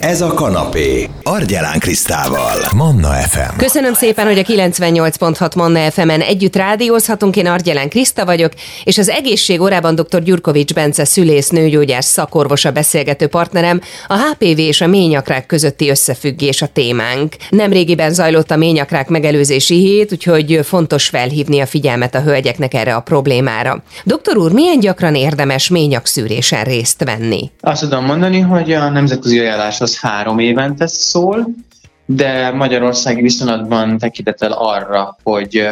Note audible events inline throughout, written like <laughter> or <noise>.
Ez a kanapé. Argyelán Krisztával. Manna FM. Köszönöm szépen, hogy a 98.6 Manna FM-en együtt rádiózhatunk. Én Argyelán Kriszta vagyok, és az egészség órában dr. Gyurkovics Bence szülész nőgyógyász szakorvosa beszélgető partnerem, a HPV és a ményakrák közötti összefüggés a témánk. Nemrégiben zajlott a ményakrák megelőzési hét, úgyhogy fontos felhívni a figyelmet a hölgyeknek erre a problémára. Doktor úr, milyen gyakran érdemes ményakszűrésen részt venni? Azt tudom mondani, hogy a nemzetközi ajánlás az három évente szól, de magyarországi viszonylatban tekintettel arra, hogy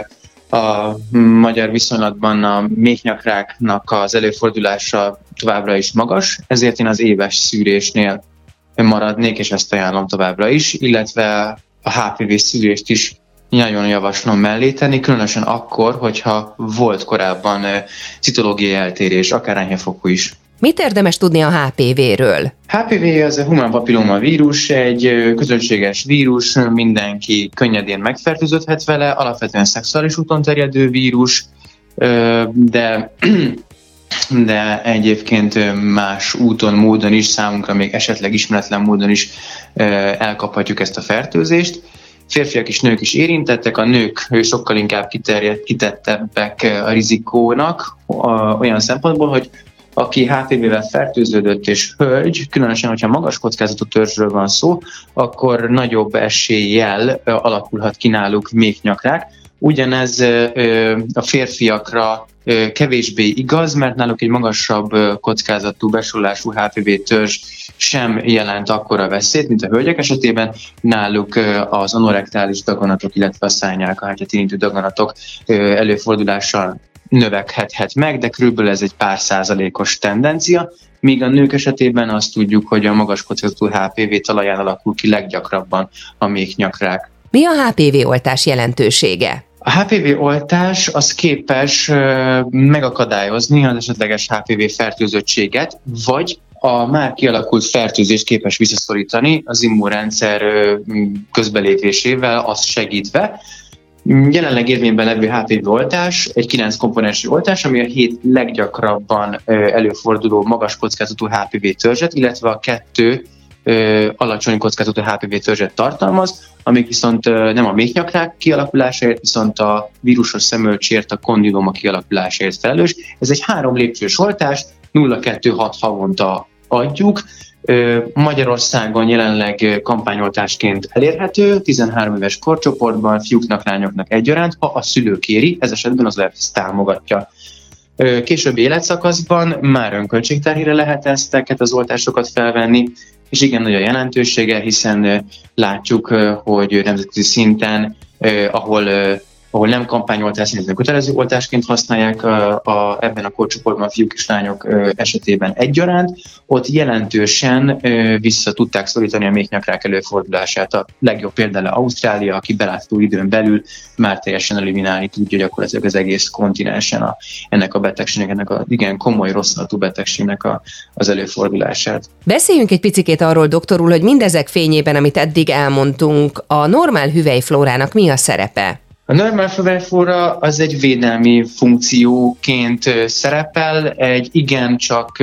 a magyar viszonylatban a méhnyakráknak az előfordulása továbbra is magas, ezért én az éves szűrésnél maradnék, és ezt ajánlom továbbra is, illetve a HPV szűrést is nagyon javaslom mellé tenni, különösen akkor, hogyha volt korábban citológiai eltérés, akár enyhefokú is. Mit érdemes tudni a HPV-ről? HPV az a humán papilloma vírus, egy közönséges vírus, mindenki könnyedén megfertőződhet vele, alapvetően szexuális úton terjedő vírus, de <clears throat> de egyébként más úton, módon is, számunkra még esetleg ismeretlen módon is elkaphatjuk ezt a fertőzést. Férfiak és nők is érintettek, a nők sokkal inkább kiterjedt, kitettebbek a rizikónak olyan szempontból, hogy aki HPV-vel fertőződött és hölgy, különösen, hogyha magas kockázatú törzsről van szó, akkor nagyobb eséllyel alakulhat ki náluk méhnyakrák. Ugyanez a férfiakra kevésbé igaz, mert náluk egy magasabb kockázatú besorolású HPV törzs sem jelent akkora veszélyt, mint a hölgyek esetében. Náluk az anorektális daganatok, illetve a szányálkahártyát érintő daganatok előfordulással növekhethet meg, de körülbelül ez egy pár százalékos tendencia, míg a nők esetében azt tudjuk, hogy a magas kockázatú HPV talaján alakul ki leggyakrabban a méhnyakrák. Mi a HPV oltás jelentősége? A HPV oltás az képes megakadályozni az esetleges HPV fertőzöttséget, vagy a már kialakult fertőzést képes visszaszorítani az immunrendszer közbelépésével, azt segítve, Jelenleg érvényben levő HPV oltás egy 9 komponensű oltás, ami a hét leggyakrabban előforduló magas kockázatú HPV törzset, illetve a kettő alacsony kockázatú HPV törzset tartalmaz, amik viszont nem a méhnyakrák kialakulásáért, viszont a vírusos szemölcsért, a kondiloma kialakulásáért felelős. Ez egy három lépcsős oltás, 0-2-6 havonta adjuk, Magyarországon jelenleg kampányoltásként elérhető, 13 éves korcsoportban, fiúknak, lányoknak egyaránt, ha a szülő kéri, ez esetben az lehet, ezt támogatja. Későbbi életszakaszban már önköltségterhére lehet ezteket az oltásokat felvenni, és igen nagy a jelentősége, hiszen látjuk, hogy nemzetközi szinten, ahol ahol nem kampányoltás, illetve kötelező oltásként használják a, a, ebben a korcsoportban a fiúk és lányok ö, esetében egyaránt, ott jelentősen ö, vissza tudták szorítani a méhnyakrák előfordulását. A legjobb például Ausztrália, aki belátható időn belül már teljesen eliminálni tudja gyakorlatilag az egész kontinensen a, ennek a betegségnek, ennek a igen komoly, rosszalatú betegségnek a, az előfordulását. Beszéljünk egy picit arról, doktor úr, hogy mindezek fényében, amit eddig elmondtunk, a normál hüvelyflórának mi a szerepe? A normál az egy védelmi funkcióként szerepel, egy igencsak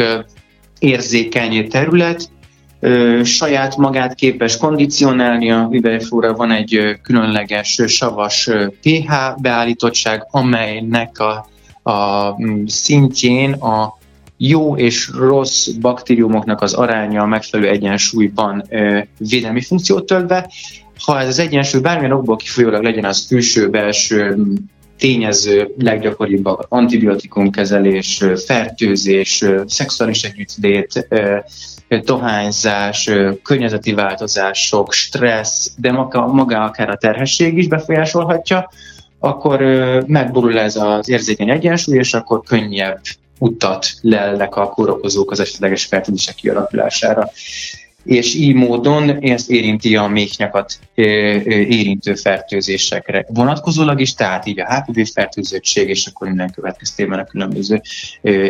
érzékeny terület, saját magát képes kondicionálni, a hüvelyflóra van egy különleges savas pH beállítottság, amelynek a, a szintjén a jó és rossz baktériumoknak az aránya megfelelő egyensúlyban védelmi funkciót töltve, ha ez az egyensúly bármilyen okból kifolyólag legyen az külső-belső tényező, leggyakoribb antibiotikumkezelés, fertőzés, szexuális együttlét, dohányzás, környezeti változások, stressz, de maga, maga akár a terhesség is befolyásolhatja, akkor megborul ez az érzékeny egyensúly, és akkor könnyebb utat lelnek a kórokozók az esetleges fertőzések kialakulására és így módon ezt érinti a méhnyakat érintő fertőzésekre vonatkozólag is, tehát így a HPV fertőzöttség, és akkor minden következtében a különböző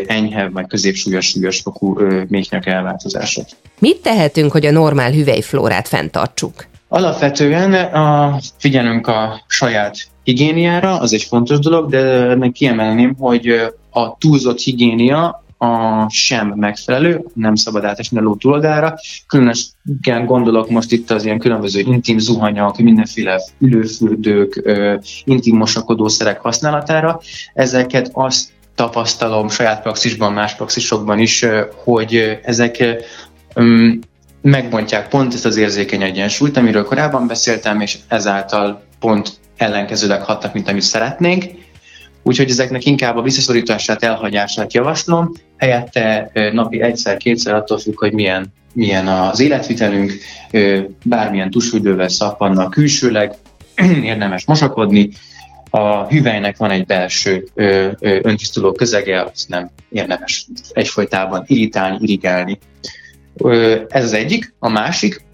enyhe vagy középsúlyos súlyos fokú méhnyak elváltozások. Mit tehetünk, hogy a normál hüvelyflórát fenntartsuk? Alapvetően a, figyelünk a saját higiéniára, az egy fontos dolog, de ennek kiemelném, hogy a túlzott higiénia a sem megfelelő, nem szabad átesni a ló túloldára. Különösen gondolok most itt az ilyen különböző intim zuhanyak, mindenféle ülőfürdők, intim mosakodószerek használatára. Ezeket azt tapasztalom saját praxisban, más praxisokban is, hogy ezek megbontják pont ezt az érzékeny egyensúlyt, amiről korábban beszéltem, és ezáltal pont ellenkezőleg hatnak, mint amit szeretnénk. Úgyhogy ezeknek inkább a visszaszorítását, elhagyását javaslom, helyette napi egyszer-kétszer attól függ, hogy milyen, milyen az életvitelünk, bármilyen tusfürdővel szappannak külsőleg, <clears throat> érdemes mosakodni, a hüvelynek van egy belső öntisztuló közege, azt nem érdemes egyfolytában irritálni, irigálni. Ez az egyik. A másik,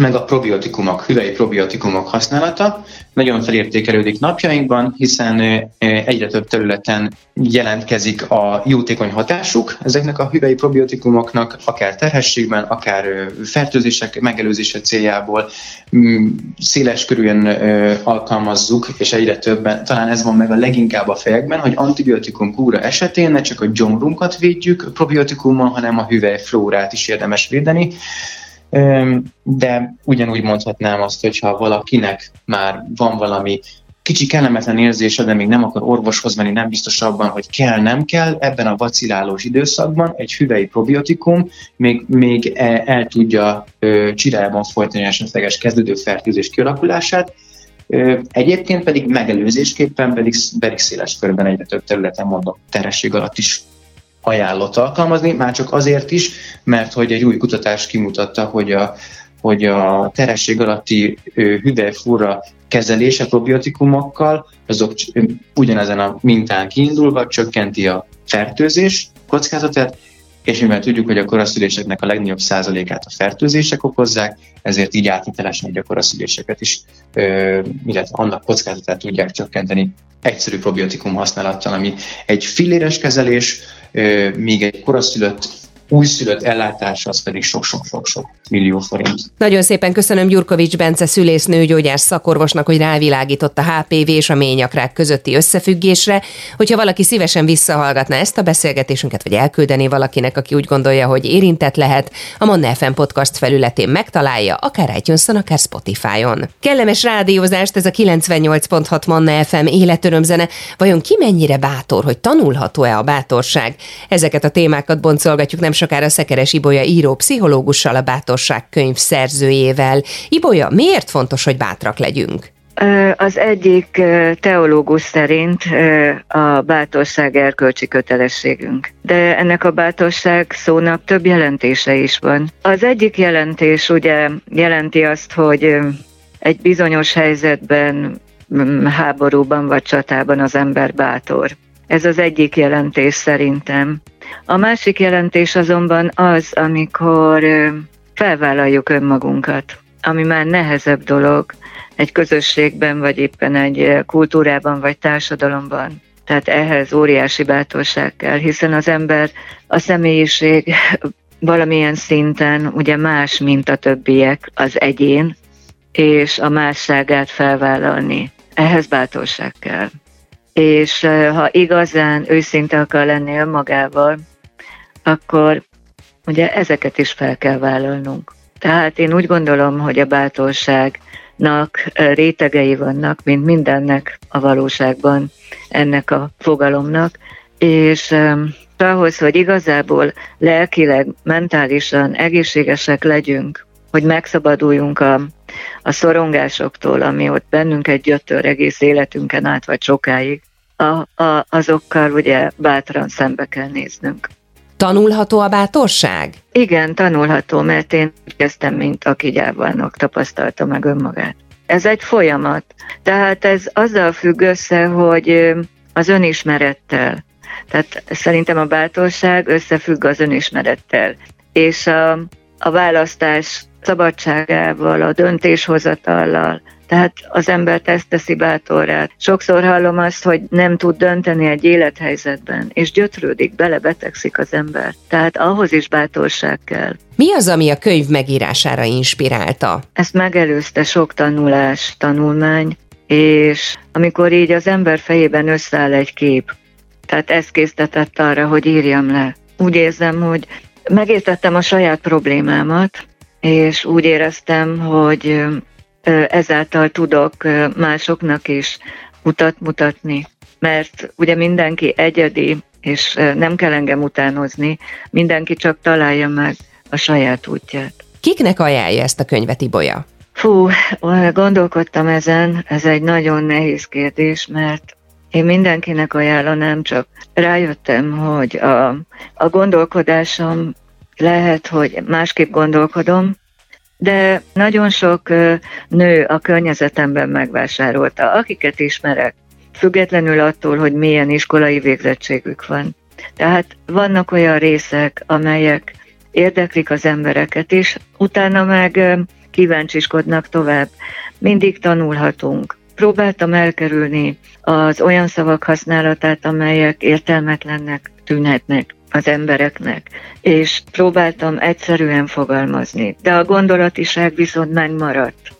meg a probiotikumok, hüvei probiotikumok használata. Nagyon felértékelődik napjainkban, hiszen egyre több területen jelentkezik a jótékony hatásuk ezeknek a hüvei probiotikumoknak, akár terhességben, akár fertőzések megelőzése céljából. Mm, széles körülön alkalmazzuk, és egyre többen, talán ez van meg a leginkább a fejekben, hogy antibiotikum kúra esetén ne csak a gyomrunkat védjük probiotikummal, hanem a hüvely flórát is érdemes védeni de ugyanúgy mondhatnám azt, hogy ha valakinek már van valami kicsi kellemetlen érzése, de még nem akar orvoshoz menni, nem biztos abban, hogy kell, nem kell, ebben a vacilálós időszakban egy hüvei probiotikum még, még el, el tudja csirájában folytani esetleges kezdődő fertőzés kialakulását, Egyébként pedig megelőzésképpen pedig, pedig széles körben egyre több területen mondom, teresség alatt is ajánlott alkalmazni, már csak azért is, mert hogy egy új kutatás kimutatta, hogy a, hogy a teresség alatti hüvelyfúra kezelése probiotikumokkal, azok ugyanezen a mintán kiindulva csökkenti a fertőzés kockázatát, és mivel tudjuk, hogy a koraszüléseknek a legnagyobb százalékát a fertőzések okozzák, ezért így áthitelesen a koraszüléseket is, illetve annak kockázatát tudják csökkenteni egyszerű probiotikum használattal, ami egy filléres kezelés, míg egy koraszülött újszülött ellátás az pedig sok-sok-sok-sok millió forint. Nagyon szépen köszönöm Gyurkovics Bence szülész nőgyógyás szakorvosnak, hogy rávilágított a HPV és a ményakrák közötti összefüggésre. Hogyha valaki szívesen visszahallgatná ezt a beszélgetésünket, vagy elküldeni valakinek, aki úgy gondolja, hogy érintett lehet, a Manna FM podcast felületén megtalálja, akár itunes akár Spotify-on. Kellemes rádiózást ez a 98.6 Manna FM életörömzene. Vajon ki mennyire bátor, hogy tanulható-e a bátorság? Ezeket a témákat boncolgatjuk nem sokára Szekeres Ibolya író pszichológussal, a Bátorság könyv szerzőjével. Ibolya, miért fontos, hogy bátrak legyünk? Az egyik teológus szerint a bátorság erkölcsi kötelességünk. De ennek a bátorság szónak több jelentése is van. Az egyik jelentés ugye jelenti azt, hogy egy bizonyos helyzetben, háborúban vagy csatában az ember bátor. Ez az egyik jelentés szerintem. A másik jelentés azonban az, amikor felvállaljuk önmagunkat, ami már nehezebb dolog egy közösségben, vagy éppen egy kultúrában, vagy társadalomban. Tehát ehhez óriási bátorság kell, hiszen az ember, a személyiség <laughs> valamilyen szinten ugye más, mint a többiek, az egyén, és a másságát felvállalni. Ehhez bátorság kell és ha igazán őszinte akar lenni önmagával, akkor ugye ezeket is fel kell vállalnunk. Tehát én úgy gondolom, hogy a bátorságnak rétegei vannak, mint mindennek a valóságban, ennek a fogalomnak, és ahhoz, hogy igazából lelkileg, mentálisan egészségesek legyünk, hogy megszabaduljunk a, a szorongásoktól, ami ott bennünket gyötör egész életünken át, vagy sokáig, a, a, azokkal ugye bátran szembe kell néznünk. Tanulható a bátorság? Igen, tanulható, mert én kezdtem, mint aki gyávának tapasztalta meg önmagát. Ez egy folyamat. Tehát ez azzal függ össze, hogy az önismerettel. Tehát szerintem a bátorság összefügg az önismerettel. És a, a választás szabadságával, a döntéshozatallal, tehát az embert ezt teszi bátorrá. Sokszor hallom azt, hogy nem tud dönteni egy élethelyzetben, és gyötrődik, belebetegszik az ember. Tehát ahhoz is bátorság kell. Mi az, ami a könyv megírására inspirálta? Ezt megelőzte sok tanulás, tanulmány, és amikor így az ember fejében összeáll egy kép, tehát ez késztetett arra, hogy írjam le. úgy érzem, hogy megértettem a saját problémámat, és úgy éreztem, hogy ezáltal tudok másoknak is utat mutatni, mert ugye mindenki egyedi, és nem kell engem utánozni, mindenki csak találja meg a saját útját. Kiknek ajánlja ezt a könyvet Ibolya? Fú, gondolkodtam ezen, ez egy nagyon nehéz kérdés, mert én mindenkinek ajánlanám, csak rájöttem, hogy a, a gondolkodásom lehet, hogy másképp gondolkodom, de nagyon sok nő a környezetemben megvásárolta, akiket ismerek, függetlenül attól, hogy milyen iskolai végzettségük van. Tehát vannak olyan részek, amelyek érdeklik az embereket, és utána meg kíváncsiskodnak tovább. Mindig tanulhatunk. Próbáltam elkerülni az olyan szavak használatát, amelyek értelmetlennek tűnhetnek az embereknek, és próbáltam egyszerűen fogalmazni. De a gondolatiság viszont megmaradt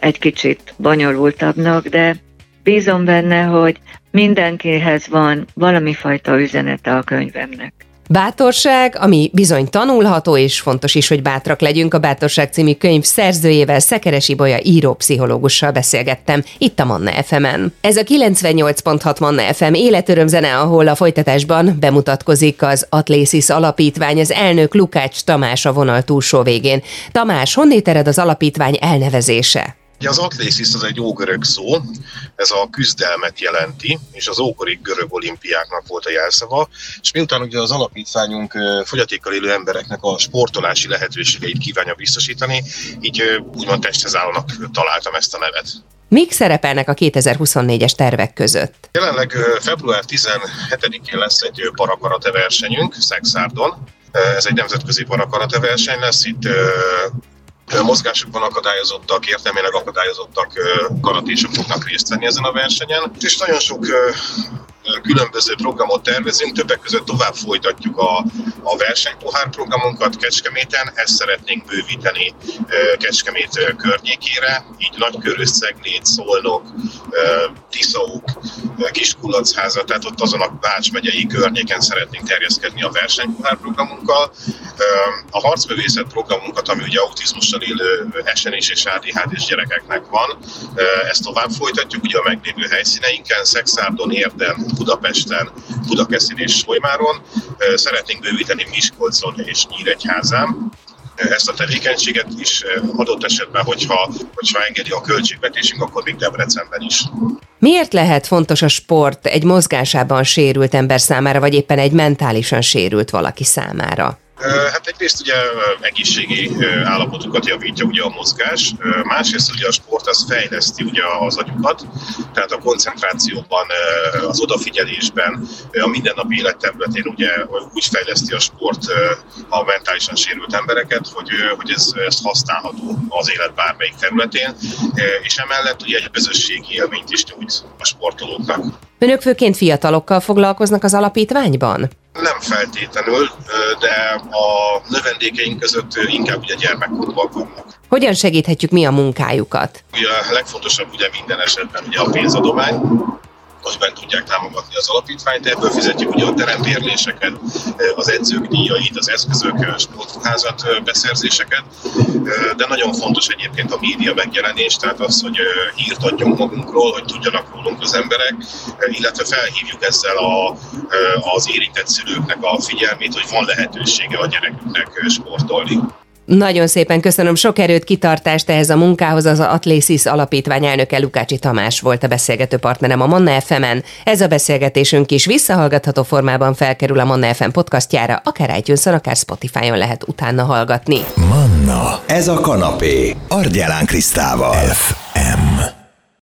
egy kicsit bonyolultabbnak, de bízom benne, hogy mindenkihez van valami fajta üzenete a könyvemnek. Bátorság, ami bizony tanulható, és fontos is, hogy bátrak legyünk. A Bátorság című könyv szerzőjével, Szekeresi Bolya író-pszichológussal beszélgettem itt a Manna FM-en. Ez a 98.6 Manna FM életörömzene, ahol a folytatásban bemutatkozik az Atlésis Alapítvány, az elnök Lukács Tamás a vonal túlsó végén. Tamás, honnét ered az alapítvány elnevezése? Ugye az atlészis az egy ógörög szó, ez a küzdelmet jelenti, és az ókori görög olimpiáknak volt a jelszava, és miután ugye az alapítványunk fogyatékkal élő embereknek a sportolási lehetőségeit kívánja biztosítani, így úgymond testhez állónak találtam ezt a nevet. Mik szerepelnek a 2024-es tervek között? Jelenleg február 17-én lesz egy parakarate versenyünk Szexárdon. Ez egy nemzetközi parakarate verseny lesz, itt mozgásukban akadályozottak, értelmének akadályozottak karatésok fognak részt venni ezen a versenyen. És nagyon sok különböző programot tervezünk, többek között tovább folytatjuk a, a versenypohár programunkat Kecskeméten, ezt szeretnénk bővíteni Kecskemét környékére, így Nagykörös, Szegnét, Szolnok, Tiszauk, Kiskulacházat, tehát ott azon a Bács megyei környéken szeretnénk terjeszkedni a versenypohár programunkkal. A harcművészet programunkat, ami ugye autizmussal élő SNS és ADHD-s gyerekeknek van, ezt tovább folytatjuk ugye a meglévő helyszíneinken, Szexárdon, Érden, Budapesten, Budakeszin és Solymáron. Szeretnénk bővíteni Miskolcon és Nyíregyházán ezt a tevékenységet is adott esetben, hogyha, hogyha engedi a költségvetésünk, akkor még Debrecenben is. Miért lehet fontos a sport egy mozgásában sérült ember számára, vagy éppen egy mentálisan sérült valaki számára? Hát egyrészt ugye egészségi állapotukat javítja ugye a mozgás, másrészt ugye a sport az fejleszti ugye az agyukat, tehát a koncentrációban, az odafigyelésben, a mindennapi életterületén ugye úgy fejleszti a sport a mentálisan sérült embereket, hogy, hogy ez, ez használható az élet bármelyik területén, és emellett ugye egy közösségi élményt is nyújt a sportolóknak. Önök főként fiatalokkal foglalkoznak az alapítványban? Nem feltétlenül, de a növendékeink között inkább ugye gyermekkorúak vannak. Hogyan segíthetjük mi a munkájukat? Ugye a legfontosabb ugye minden esetben ugye a pénzadomány, amiben tudják támogatni az alapítványt. Ebből fizetjük ugye a terembérléseket, az edzők díjait, az eszközök, sportházat beszerzéseket, de nagyon fontos egyébként a média megjelenés, tehát az, hogy hírt adjunk magunkról, hogy tudjanak rólunk az emberek, illetve felhívjuk ezzel a, az érintett szülőknek a figyelmét, hogy van lehetősége a gyereküknek sportolni. Nagyon szépen köszönöm sok erőt, kitartást ehhez a munkához. Az Atlésis alapítvány elnöke Lukácsi Tamás volt a beszélgető partnerem a Manna FM-en. Ez a beszélgetésünk is visszahallgatható formában felkerül a Manna FM podcastjára, akár itunes akár Spotify-on lehet utána hallgatni. Manna, ez a kanapé, Argyelán Krisztával. F.